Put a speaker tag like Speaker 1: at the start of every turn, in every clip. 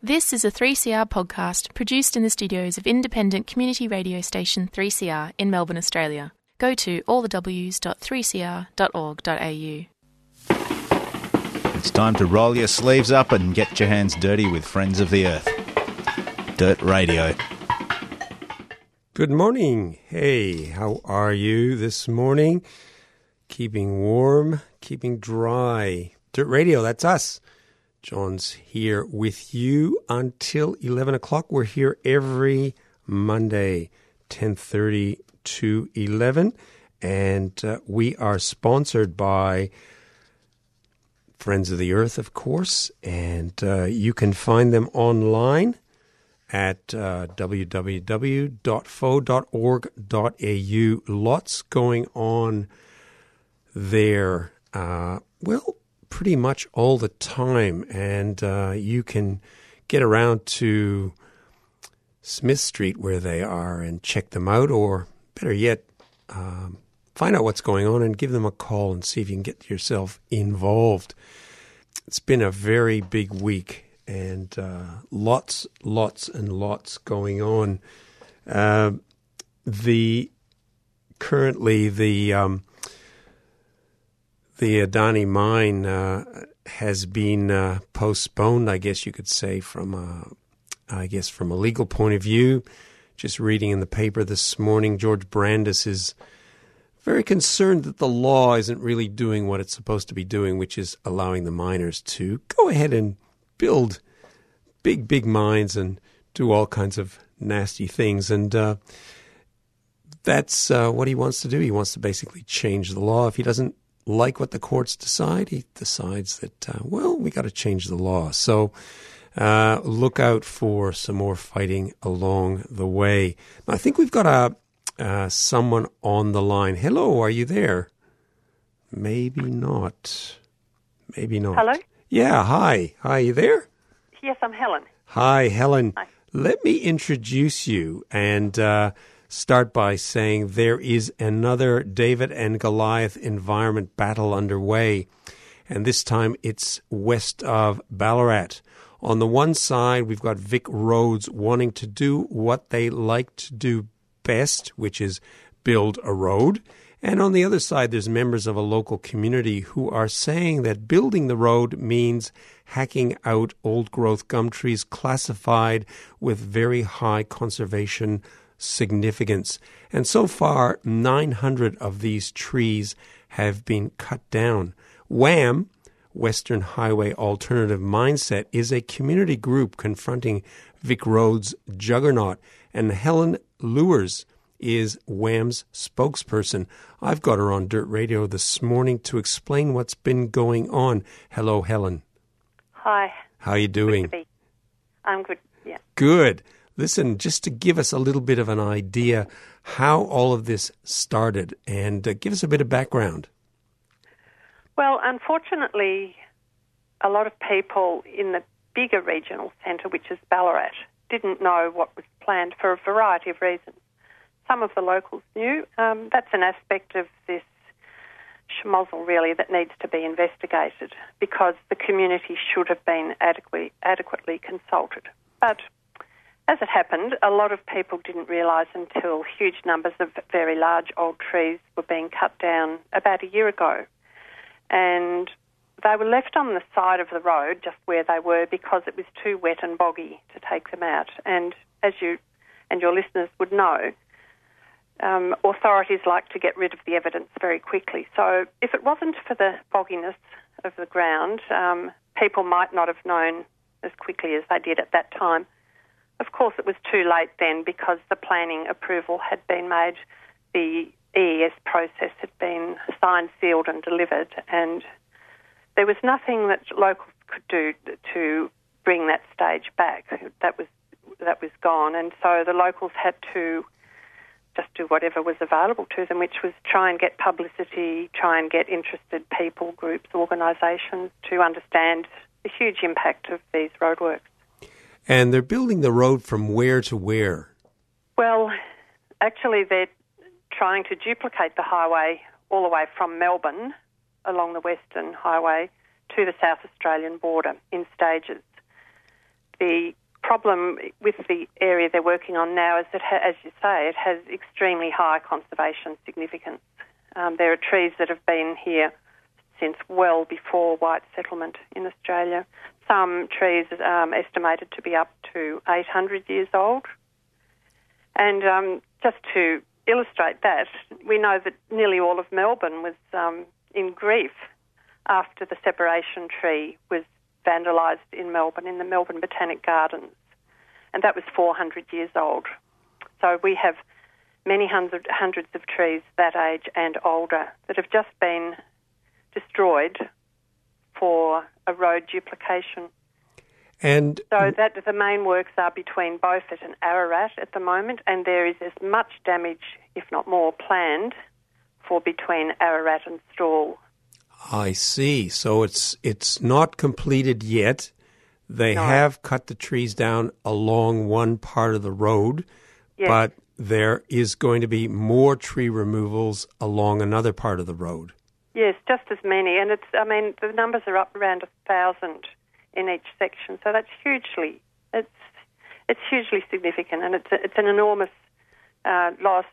Speaker 1: This is a 3CR podcast produced in the studios of independent community radio station 3CR in Melbourne, Australia. Go to allthews.3cr.org.au.
Speaker 2: It's time to roll your sleeves up and get your hands dirty with Friends of the Earth. Dirt Radio.
Speaker 3: Good morning. Hey, how are you this morning? Keeping warm, keeping dry. Dirt Radio, that's us. John's here with you until 11 o'clock. We're here every Monday, 10.30 to 11. And uh, we are sponsored by Friends of the Earth, of course. And uh, you can find them online at uh, www.foe.org.au. Lots going on there. Uh, well, pretty much all the time, and uh, you can get around to Smith Street where they are and check them out, or better yet, um, find out what's going on and give them a call and see if you can get yourself involved. It's been a very big week and uh, lots, lots, and lots going on. Uh, the currently the um, the Adani mine uh, has been uh, postponed. I guess you could say from a, I guess from a legal point of view. Just reading in the paper this morning, George Brandis is very concerned that the law isn't really doing what it's supposed to be doing, which is allowing the miners to go ahead and build big, big mines and do all kinds of nasty things. And uh, that's uh, what he wants to do. He wants to basically change the law. If he doesn't like what the courts decide, he decides that, uh, well, we got to change the law. So uh, look out for some more fighting along the way. I think we've got a uh, someone on the line. Hello, are you there? Maybe not. Maybe not.
Speaker 4: Hello?
Speaker 3: Yeah, hi. Hi, you there?
Speaker 4: Yes, I'm Helen.
Speaker 3: Hi, Helen.
Speaker 4: Hi.
Speaker 3: Let me introduce you and uh, start by saying there is another David and Goliath environment battle underway, and this time it's west of Ballarat. On the one side, we've got Vic Roads wanting to do what they like to do best, which is build a road. And on the other side, there's members of a local community who are saying that building the road means hacking out old growth gum trees classified with very high conservation significance. And so far, 900 of these trees have been cut down. WHAM, Western Highway Alternative Mindset, is a community group confronting Vic Road's juggernaut. And Helen Lewers is WHAM's spokesperson. I've got her on Dirt Radio this morning to explain what's been going on. Hello, Helen.
Speaker 4: Hi.
Speaker 3: How are you doing?
Speaker 4: Good to be. I'm good. Yeah.
Speaker 3: Good. Listen, just to give us a little bit of an idea how all of this started and uh, give us a bit of background.
Speaker 4: Well, unfortunately, a lot of people in the bigger regional centre, which is Ballarat, didn't know what was planned for a variety of reasons. Some of the locals knew. Um, that's an aspect of this schmozzle, really, that needs to be investigated because the community should have been adequately, adequately consulted. But as it happened, a lot of people didn't realise until huge numbers of very large old trees were being cut down about a year ago. And they were left on the side of the road just where they were because it was too wet and boggy to take them out. And as you and your listeners would know, um, authorities like to get rid of the evidence very quickly. So if it wasn't for the bogginess of the ground, um, people might not have known as quickly as they did at that time. Of course, it was too late then because the planning approval had been made, the EES process had been signed, sealed, and delivered, and there was nothing that locals could do to bring that stage back. That was that was gone, and so the locals had to just do whatever was available to them, which was try and get publicity, try and get interested people, groups, organisations to understand the huge impact of these roadworks.
Speaker 3: And they're building the road from where to where?
Speaker 4: Well, actually, they're trying to duplicate the highway all the way from Melbourne along the Western Highway to the South Australian border in stages. the problem with the area they're working on now is that, as you say, it has extremely high conservation significance. Um, there are trees that have been here since well before white settlement in Australia. Some trees um, estimated to be up to 800 years old. And um, just to illustrate that, we know that nearly all of Melbourne was um, in grief after the separation tree was vandalised in Melbourne, in the Melbourne Botanic Gardens. And that was 400 years old. So we have many hundred, hundreds of trees that age and older that have just been destroyed for a road duplication.
Speaker 3: And
Speaker 4: so that the main works are between Beaufort and Ararat at the moment, and there is as much damage, if not more, planned for between Ararat and Stawell.
Speaker 3: I see. So it's it's not completed yet. They
Speaker 4: No.
Speaker 3: have cut the trees down along one part of the road,
Speaker 4: Yes.
Speaker 3: but there is going to be more tree removals along another part of the road.
Speaker 4: Yes, just as many, and it's. I mean, the numbers are up around a thousand in each section, so that's hugely. It's it's hugely significant, and it's a, it's an enormous uh, loss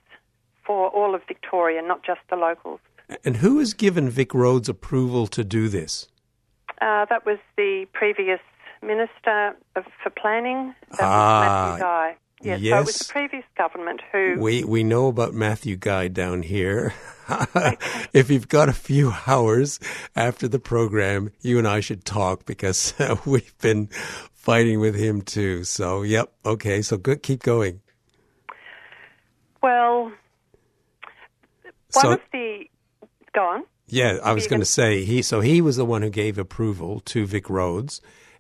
Speaker 4: for all of Victoria, not just the locals.
Speaker 3: And who has given Vic Roads approval to do this?
Speaker 4: Uh, that was the previous minister of, for planning. That
Speaker 3: Ah,
Speaker 4: was Matthew Guy. Yes, so it was
Speaker 3: yes.
Speaker 4: the previous government who.
Speaker 3: We we know about Matthew Guy down here. if you've got a few hours after the program, you and I should talk because we've been fighting with him too. So, yep, okay. So good, keep going.
Speaker 4: well, one
Speaker 3: So-
Speaker 4: of the. Go on.
Speaker 3: Yeah, I was going to say he. So he was the one who gave approval to Vic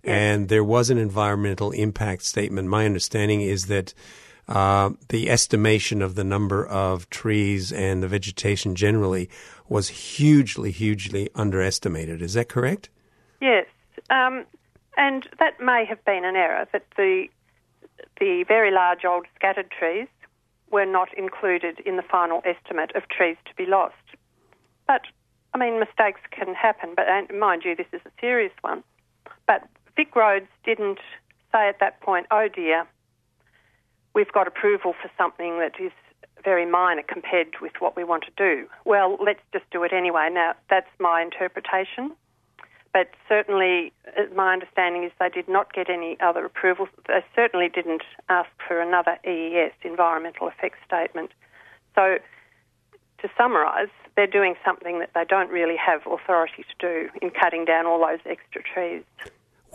Speaker 3: And there was an environmental impact statement. My understanding is that uh, the estimation of the number of trees and the vegetation generally was hugely, hugely underestimated. Is that correct?
Speaker 4: Yes, um, and that may have been an error that the the very large old scattered trees were not included in the final estimate of trees to be lost. But I mean, mistakes can happen. But and mind you, this is a serious one. But Vic Roads didn't say at that point, "Oh dear, we've got approval for something that is very minor compared with what we want to do." Well, let's just do it anyway. Now, that's my interpretation but certainly uh, my understanding is they did not get any other approvals. They certainly didn't ask for another EES, environmental effects statement. So, to summarise, they're doing something that they don't really have authority to do in cutting down all those extra trees.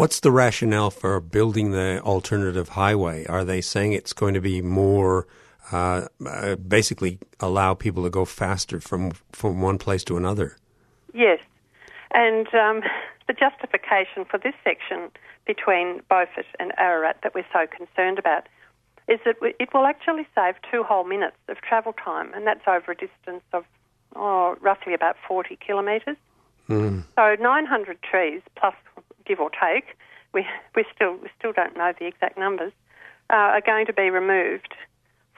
Speaker 3: What's the rationale for building the alternative highway? Are they saying it's going to be more, uh, uh, basically allow people to go faster from from one place to another?
Speaker 4: Yes, and um, the justification for this section between Beaufort and Ararat that we're so concerned about is that it will actually save two whole minutes of travel time, and that's over a distance of oh, roughly about 40 kilometres. So 900 trees, plus give or take, we, we, still, we still don't know the exact numbers, uh, are going to be removed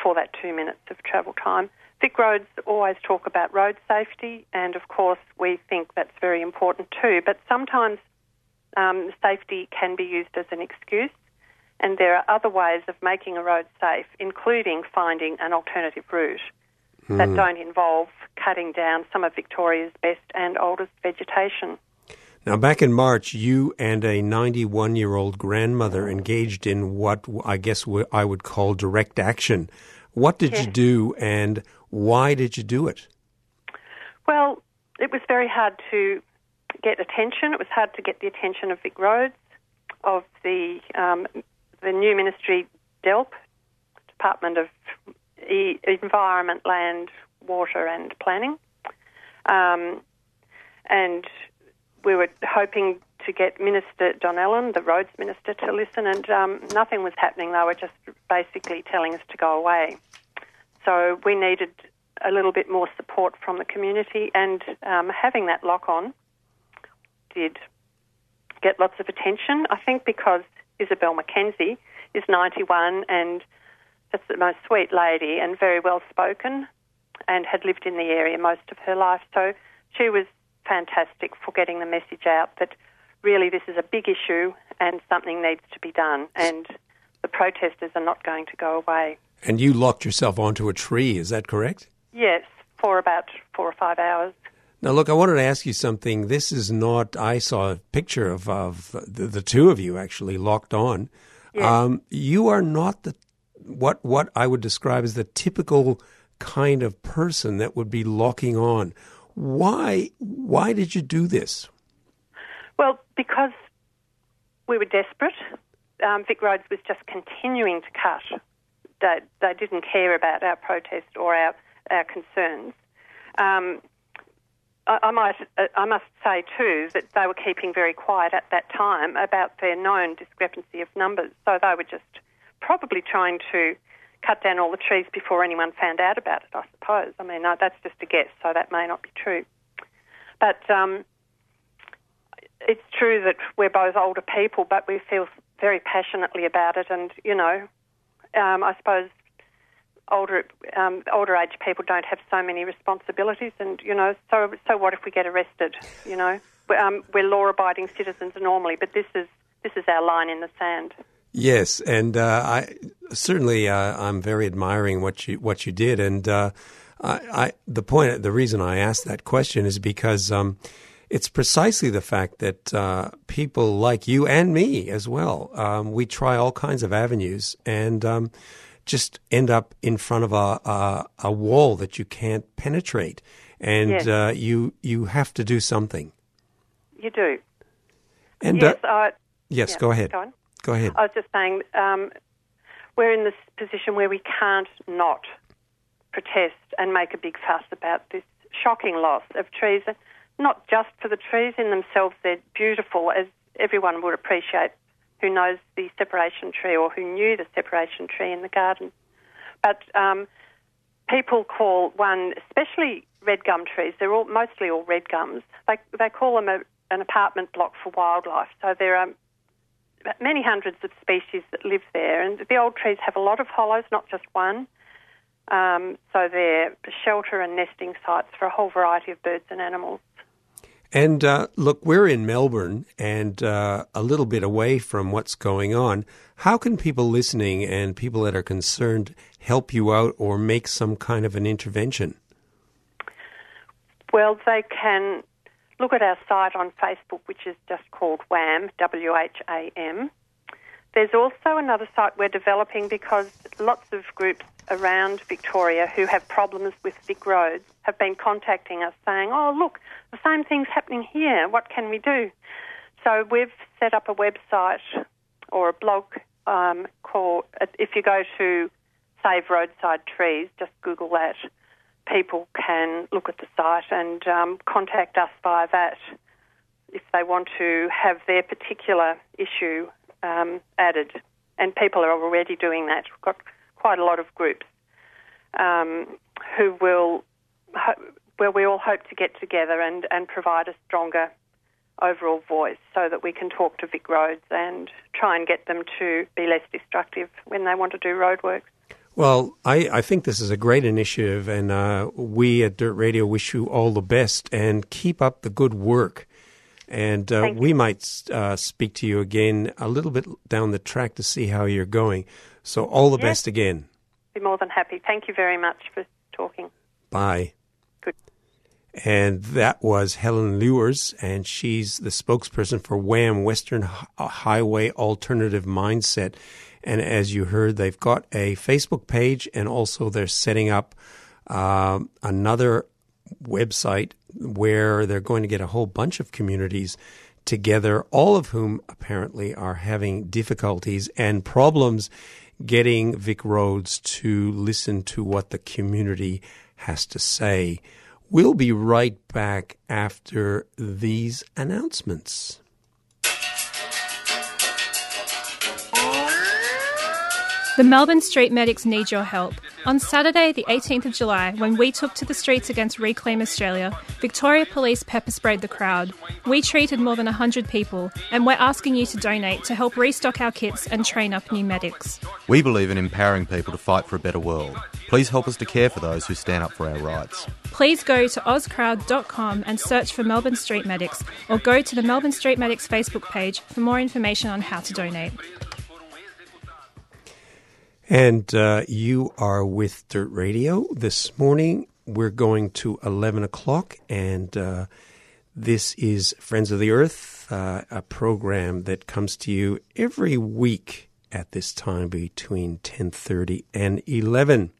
Speaker 4: for that two minutes of travel time. Vic Roads always talk about road safety, and of course, we think that's very important too. But sometimes um, safety can be used as an excuse, and there are other ways of making a road safe, including finding an alternative route that don't involve cutting down some of Victoria's best and oldest vegetation.
Speaker 3: Now, back in March, you and a 91 year old grandmother engaged in what I guess I would call direct action. What did you do and why did you do it?
Speaker 4: Well, it was very hard to get attention. It was hard to get the attention of Vic Roads, of the um, the new ministry, DELWP, Department of e- Environment, Land, Water and Planning, um, and we were hoping to get Minister Donnellan, the roads minister, to listen, and um, nothing was happening. They were just basically telling us to go away. So we needed a little bit more support from the community, and um, having that lock on did get lots of attention. I think because Isabel Mackenzie is 91 and that's the most sweet lady and very well spoken and had lived in the area most of her life. So she was fantastic for getting the message out that really this is a big issue and something needs to be done. And the protesters are not going to go away.
Speaker 3: And you locked yourself onto a tree, is that correct?
Speaker 4: Yes, for about four or five hours.
Speaker 3: Now, look, I wanted to ask you something. This is not, I saw a picture of, of the, the two of you actually locked on.
Speaker 4: Yes.
Speaker 3: Um, you are not the, what, what I would describe as the typical kind of person that would be locking on. Why, why did you do this?
Speaker 4: Well, because we were desperate. Um, Vic Roads was just continuing to cut. They, they didn't care about our protest or our, our concerns. Um, I, I might, I must say too that they were keeping very quiet at that time about their known discrepancy of numbers. So they were just probably trying to cut down all the trees before anyone found out about it. I suppose. I mean, that's just a guess, so that may not be true. But um, it's true that we're both older people, but we feel very passionately about it, and you know, um, I suppose older um, older age people don't have so many responsibilities, and you know, so so what if we get arrested? You know, um, we're law-abiding citizens normally, but this is this is our line in the sand.
Speaker 3: Yes, and uh, I certainly uh, I'm very admiring what you what you did, and uh, I, I, the point the reason I asked that question is because um, it's precisely the fact that uh, people like you and me as well um, we try all kinds of avenues and um, just end up in front of a, a, a wall that you can't penetrate, and
Speaker 4: Yes.
Speaker 3: uh, you you have to do something.
Speaker 4: You do.
Speaker 3: And
Speaker 4: yes,
Speaker 3: uh,
Speaker 4: I,
Speaker 3: yes,
Speaker 4: yeah,
Speaker 3: go ahead.
Speaker 4: Go.
Speaker 3: Go ahead.
Speaker 4: I was just saying, um, we're in this position where we can't not protest and make a big fuss about this shocking loss of trees. Not just for the trees in themselves, they're beautiful, as everyone would appreciate who knows the separation tree or who knew the separation tree in the garden. But um, people call one, especially red gum trees, they're all mostly all red gums. They, they call them a, an apartment block for wildlife. So there are many hundreds of species that live there, and the old trees have a lot of hollows, not just one. Um, so they're shelter and nesting sites for a whole variety of birds and animals.
Speaker 3: And uh, look, we're in Melbourne and uh, a little bit away from what's going on. How can people listening and people that are concerned help you out or make some kind of an intervention?
Speaker 4: Well, they can look at our site on Facebook, which is just called WHAM, W H A M. There's also another site we're developing because lots of groups around Victoria who have problems with Vic roads have been contacting us saying, oh, look, the same thing's happening here. What can we do? So we've set up a website or a blog um, called, if you go to Save Roadside Trees, just Google that, people can look at the site and um, contact us via that if they want to have their particular issue um, added. And people are already doing that. We've got quite a lot of groups um, who will, ho- where we all hope to get together and, and provide a stronger overall voice so that we can talk to Vic Roads and try and get them to be less destructive when they want to do roadworks.
Speaker 3: Well, I, I think this is a great initiative, and uh, we at Dirt Radio wish you all the best and keep up the good work. And uh, we might uh, speak to you again a little bit down the track to see how you're going. So, all the
Speaker 4: Yes.
Speaker 3: best again.
Speaker 4: Be more than happy. Thank you very much for talking.
Speaker 3: Bye.
Speaker 4: Good.
Speaker 3: And that was Helen Lewers, and she's the spokesperson for WHAM, Western Hi- Highway Alternative Mindset. And as you heard, they've got a Facebook page, and also they're setting up um, another website where they're going to get a whole bunch of communities together, all of whom apparently are having difficulties and problems getting Vic Roads to listen to what the community has to say. We'll be right back after these announcements.
Speaker 5: The Melbourne Street Medics need your help. On Saturday, the 18th of July, when we took to the streets against Reclaim Australia, Victoria Police pepper sprayed the crowd. We treated more than 100 people, and we're asking you to donate to help restock our kits and train up new medics.
Speaker 6: We believe in empowering people to fight for a better world. Please help us to care for those who stand up for our rights.
Speaker 5: Please go to ozcrowd.com and search for Melbourne Street Medics, or go to the Melbourne Street Medics Facebook page for more information on how to donate.
Speaker 3: And uh, you are with Dirt Radio. This morning we're going to 11 o'clock, and uh, this is Friends of the Earth, uh, a program that comes to you every week at this time between 10.30 and 11.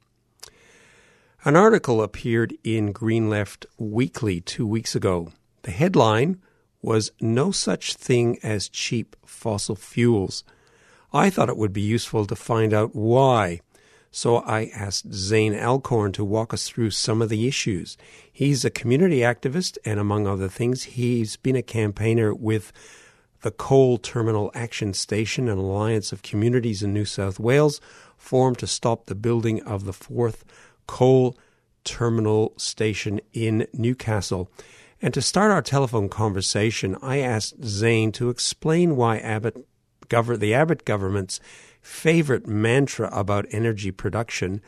Speaker 3: An article appeared in Green Left Weekly two weeks ago. The headline was No Such Thing as Cheap Fossil Fuels – I thought it would be useful to find out why. So I asked Zane Alcorn to walk us through some of the issues. He's a community activist, and among other things, he's been a campaigner with the Coal Terminal Action Station, an alliance of communities in New South Wales, formed to stop the building of the fourth coal terminal station in Newcastle. And to start our telephone conversation, I asked Zane to explain why Abbott gov- the Abbott government's favorite mantra about energy production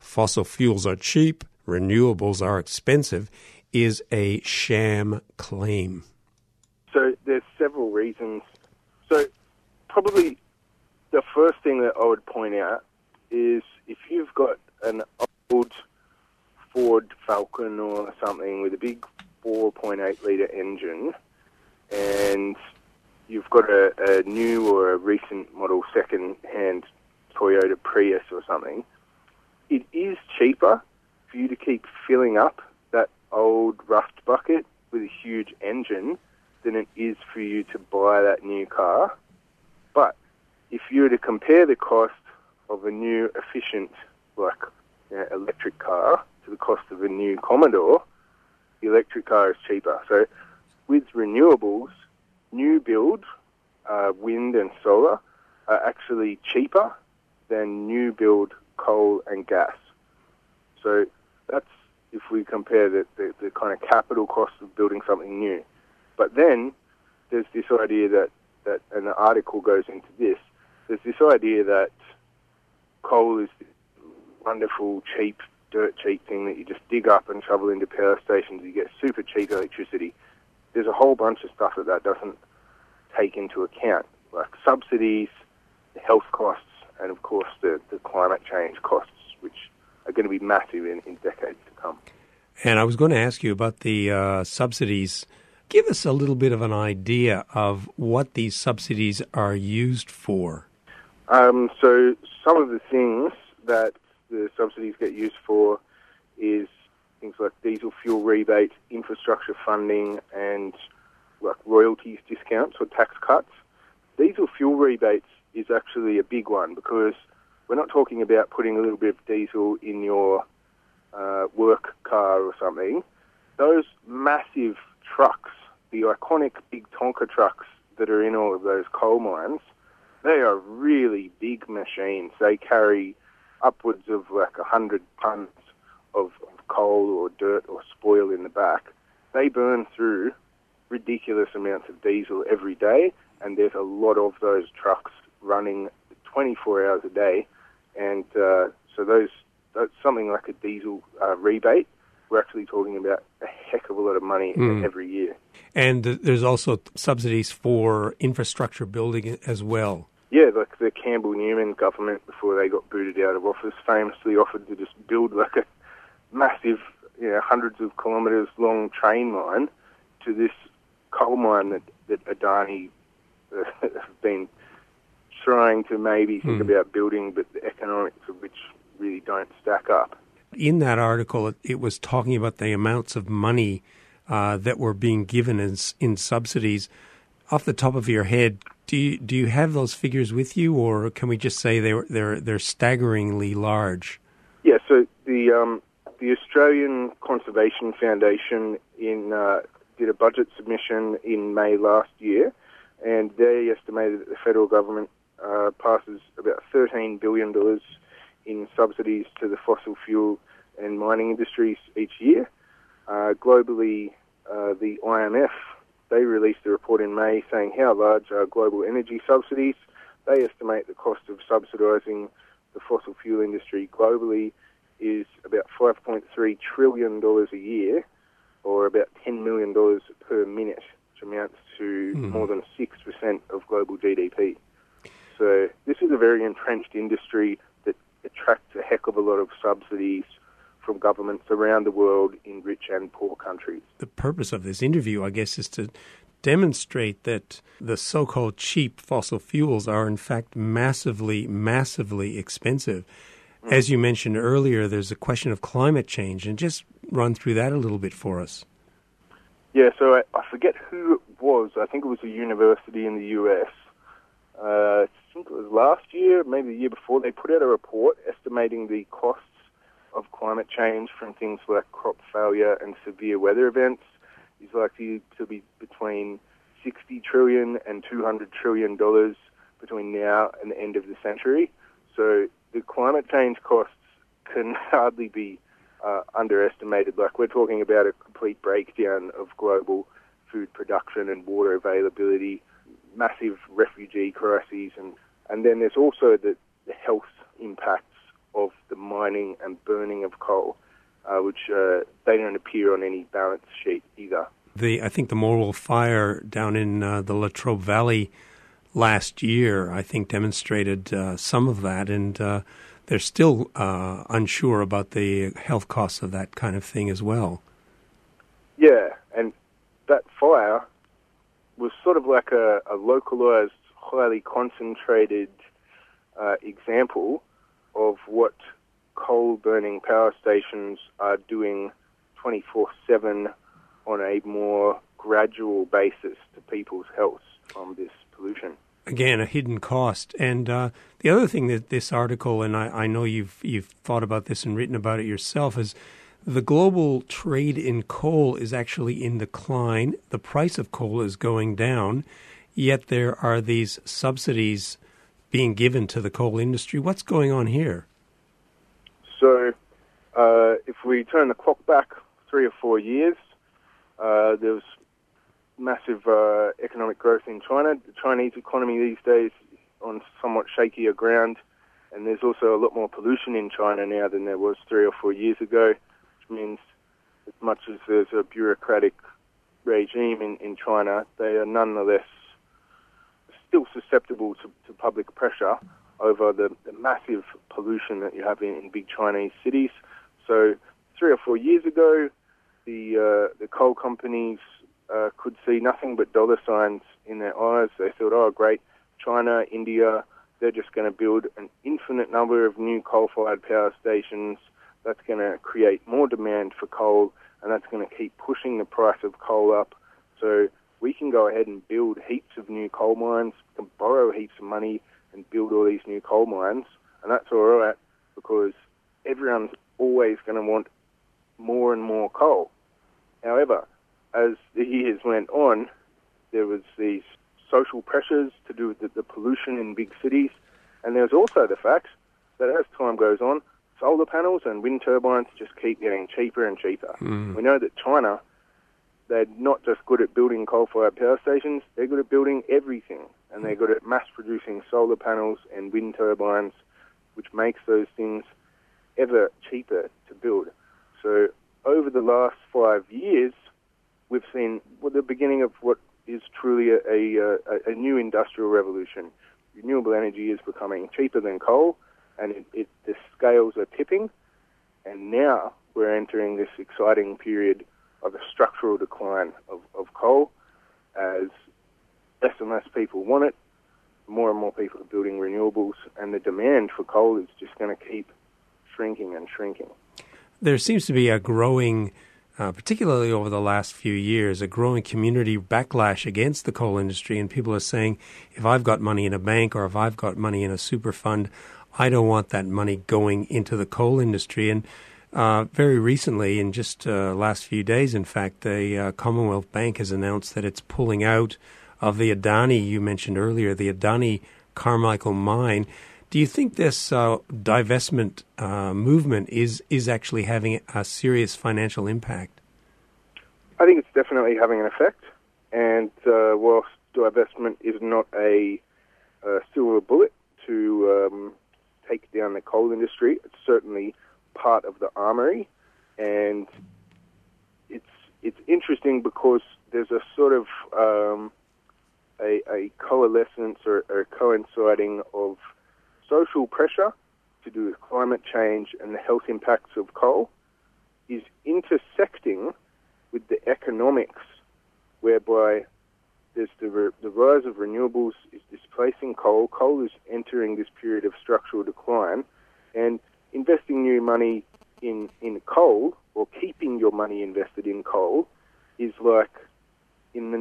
Speaker 3: fossil fuels are cheap, renewables are expensive is a sham claim.
Speaker 7: So there's several reasons. So probably the first thing that I would point out is if you've got an old Ford Falcon or something with a big 4.8 litre engine and you've got a, a new or a recent model second-hand Toyota Prius or something, it is cheaper for you to keep filling up that old rust bucket with a huge engine than it is for you to buy that new car. But if you were to compare the cost of a new efficient, like you know, electric car, to the cost of a new Commodore, the electric car is cheaper. So with renewables, new build uh, wind and solar are actually cheaper than new build coal and gas. So that's if we compare the, the, the kind of capital cost of building something new. But then there's this idea that, that, and the article goes into this, there's this idea that coal is this wonderful, cheap, dirt cheap thing that you just dig up and shovel into power stations, you get super cheap electricity. There's a whole bunch of stuff that that doesn't take into account, like subsidies, the health costs, and of course the, the climate change costs, which are going to be massive in, in decades to come.
Speaker 3: And I was going to ask you about the uh, subsidies. Give us a little bit of an idea of what these subsidies are used for.
Speaker 7: Um, so, some of the things that the subsidies get used for is things like diesel fuel rebate, infrastructure funding, and like royalties discounts or tax cuts. Diesel fuel rebates is actually a big one because we're not talking about putting a little bit of diesel in your uh, work car or something. Those massive trucks, the iconic big Tonka trucks that are in all of those coal mines, they are really big machines. They carry upwards of like a hundred tons of, of coal or dirt or spoil in the back. They burn through ridiculous amounts of diesel every day, and there's a lot of those trucks running 24 hours a day, and uh, so those that's something like a diesel uh, rebate. We're actually talking about a heck of a lot of money mm. every year.
Speaker 3: And there's also subsidies for infrastructure building as well.
Speaker 7: Yeah, like the Campbell Newman government before they got booted out of office famously offered to just build like a massive, you know, hundreds of kilometres long train line to this coal mine that, that Adani uh, have been trying to maybe think mm. about building, but the economics of which really don't stack up.
Speaker 3: In that article, it, it was talking about the amounts of money uh, that were being given in, in subsidies. Off the top of your head, do you, do you have those figures with you, or can we just say they're they're they're staggeringly large?
Speaker 7: Yeah. So the um, the Australian Conservation Foundation in uh, did a budget submission in May last year, and they estimated that the federal government uh, passes about $13 billion in subsidies to the fossil fuel and mining industries each year. Uh, globally, uh, the IMF they released a report in May saying how large are global energy subsidies. They estimate the cost of subsidising the fossil fuel industry globally is about $5.3 trillion a year, or about $10 million per minute, which amounts to mm. more than 6% of global GDP. So this is a very entrenched industry that attracts a heck of a lot of subsidies from governments around the world in rich and poor countries.
Speaker 3: The purpose of this interview, I guess, is to demonstrate that the so called cheap fossil fuels are, in fact, massively, massively expensive. Mm. As you mentioned earlier, there's a question of climate change, and just run through that a little bit for us.
Speaker 7: Yeah, so I, I forget who it was. I think it was a university in the US. Uh, I think it was last year, maybe the year before. They put out a report estimating the costs of climate change from things like crop failure and severe weather events is likely to be between 60 trillion and 200 trillion dollars between now and the end of the century. So the climate change costs can hardly be uh, underestimated. Like we're talking about a complete breakdown of global food production and water availability, massive refugee crises, and and then there's also the, the health impacts of the mining and burning of coal, uh, which uh, they don't appear on any balance sheet either.
Speaker 3: The I think the Morwell fire down in uh, the Latrobe Valley last year, I think, demonstrated uh, some of that, and uh, they're still uh, unsure about the health costs of that kind of thing as well.
Speaker 7: Yeah, and that fire was sort of like a, a localized, highly concentrated example of what coal burning power stations are doing 24 7 on a more gradual basis to people's health from this pollution.
Speaker 3: Again, a hidden cost. And uh, the other thing that this article, and I, I know you've you've thought about this and written about it yourself, is the global trade in coal is actually in decline. The price of coal is going down, yet there are these subsidies being given to the coal industry. What's going on here?
Speaker 7: So, uh, if we turn the clock back three or four years, uh, there was massive uh, economic growth in China. The Chinese economy these days on somewhat shakier ground, and there's also a lot more pollution in China now than there was three or four years ago, which means as much as there's a bureaucratic regime in, in China, they are nonetheless still susceptible to, to public pressure over the, the, massive pollution that you have in, in, big Chinese cities. So three or four years ago, the uh, the coal companies uh, could see nothing but dollar signs in their eyes. They thought, oh great, China, India, they're just going to build an infinite number of new coal-fired power stations. That's going to create more demand for coal, and that's going to keep pushing the price of coal up. So we can go ahead and build heaps of new coal mines, can borrow heaps of money and build all these new coal mines, and that's all right because everyone's always going to want more and more coal. However, as the years went on, there was these social pressures to do with the, the pollution in big cities, and there's also the fact that as time goes on, solar panels and wind turbines just keep getting cheaper and cheaper. Mm. We know that China they're not just good at building coal-fired power stations, they're good at building everything. And they're good at mass-producing solar panels and wind turbines, which makes those things ever cheaper to build. So over the last five years, we've seen the beginning of what is truly a, a, uh, a, new industrial revolution. Renewable energy is becoming cheaper than coal, and it, it, the scales are tipping. And now we're entering this exciting period of a structural decline of, of coal as less and less people want it, more and more people are building renewables, and the demand for coal is just going to keep shrinking and shrinking.
Speaker 3: There seems to be a growing, uh, particularly over the last few years, a growing community backlash against the coal industry, and people are saying, if I've got money in a bank or if I've got money in a super fund, I don't want that money going into the coal industry. And uh, very recently, in just uh, last few days, in fact, the uh, Commonwealth Bank has announced that it's pulling out of the Adani you mentioned earlier, the Adani Carmichael mine. Do you think this uh, divestment uh, movement is is actually having a serious financial impact?
Speaker 7: I think it's definitely having an effect. And uh, whilst divestment is not a, silver bullet to um, take down the coal industry, it's certainly part of the armory. And it's it's interesting because there's a sort of um, a, a, coalescence or, or coinciding of social pressure to do with climate change and the health impacts of coal is intersecting with the economics whereby there's the, re- the rise of renewables is displacing coal. Coal is entering this period of structural decline, and investing new money in, in coal or keeping your money invested in coal is like in the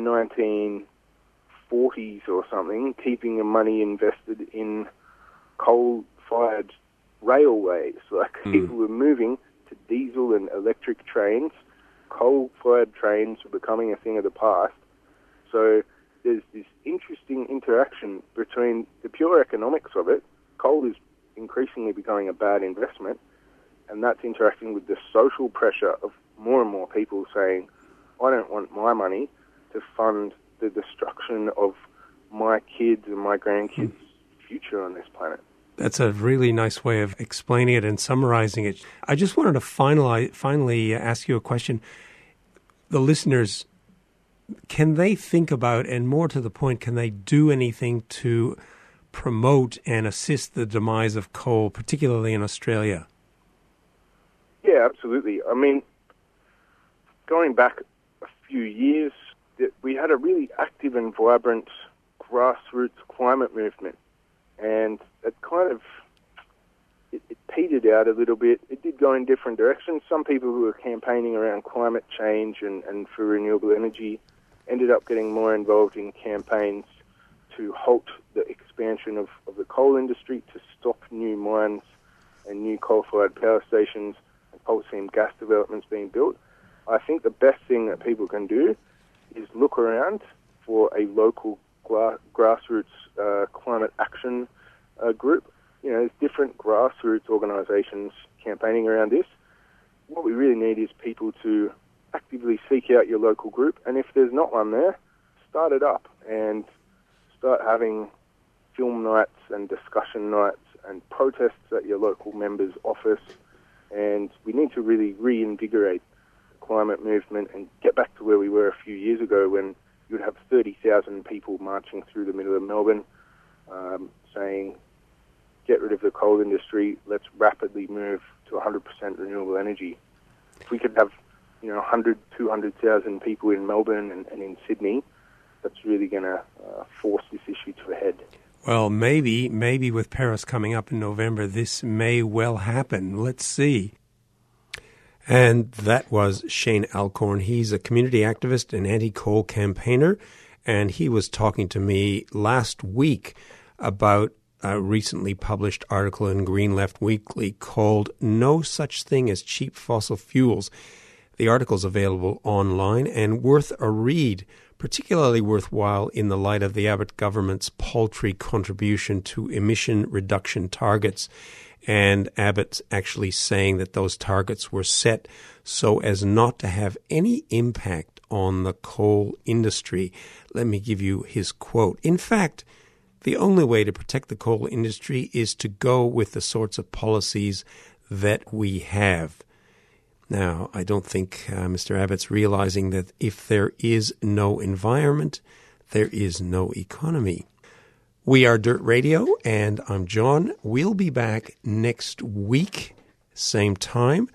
Speaker 7: 1940s or something, keeping your money invested in coal-fired railways. Like mm. people were moving to diesel and electric trains. Coal-fired trains were becoming a thing of the past. So there's this interesting interaction between the pure economics of it. Coal is increasingly becoming a bad investment, and that's interacting with the social pressure of more and more people saying, I don't want my money to fund the destruction of my kids and my grandkids' future on this planet.
Speaker 3: That's a really nice way of explaining it and summarizing it. I just wanted to finalize, finally uh, ask you a question. The listeners, can they think about, and more to the point, can they do anything to promote and assist the demise of coal, particularly in Australia?
Speaker 7: Yeah, absolutely. I mean, going back a few years, we had a really active and vibrant grassroots climate movement and it kind of it, it petered out a little bit. It did go in different directions. Some people who were campaigning around climate change and, and for renewable energy ended up getting more involved in campaigns to halt the expansion of, of the coal industry, to stop new mines and new coal-fired power stations and coal seam gas developments being built. I think the best thing that people can do is look around for a local grassroots uh, climate action uh, group. You know, there's different grassroots organisations campaigning around this. What we really need is people to actively seek out your local group, and if there's not one there, start it up and start having film nights and discussion nights and protests at your local member's office. And we need to really reinvigorate the climate movement and get back to where we were a few years ago when you would have 30,000 people marching through the middle of Melbourne um, saying, get rid of the coal industry, let's rapidly move to 100% renewable energy. If we could have, you know, 100, 200,000 people in Melbourne and, and in Sydney, that's really going to uh, force this issue to a head.
Speaker 3: Well, maybe, maybe with Paris coming up in November, this may well happen. Let's see. And that was Shane Alcorn. He's a community activist and anti coal campaigner. And he was talking to me last week about a recently published article in Green Left Weekly called No Such Thing as Cheap Fossil Fuels. The article's available online and worth a read, particularly worthwhile in the light of the Abbott government's paltry contribution to emission reduction targets and Abbott's actually saying that those targets were set so as not to have any impact on the coal industry. Let me give you his quote. In fact, the only way to protect the coal industry is to go with the sorts of policies that we have. Now, I don't think uh, Mr. Abbott's realizing that if there is no environment, there is no economy. We are Dirt Radio, and I'm John. We'll be back next week, same time.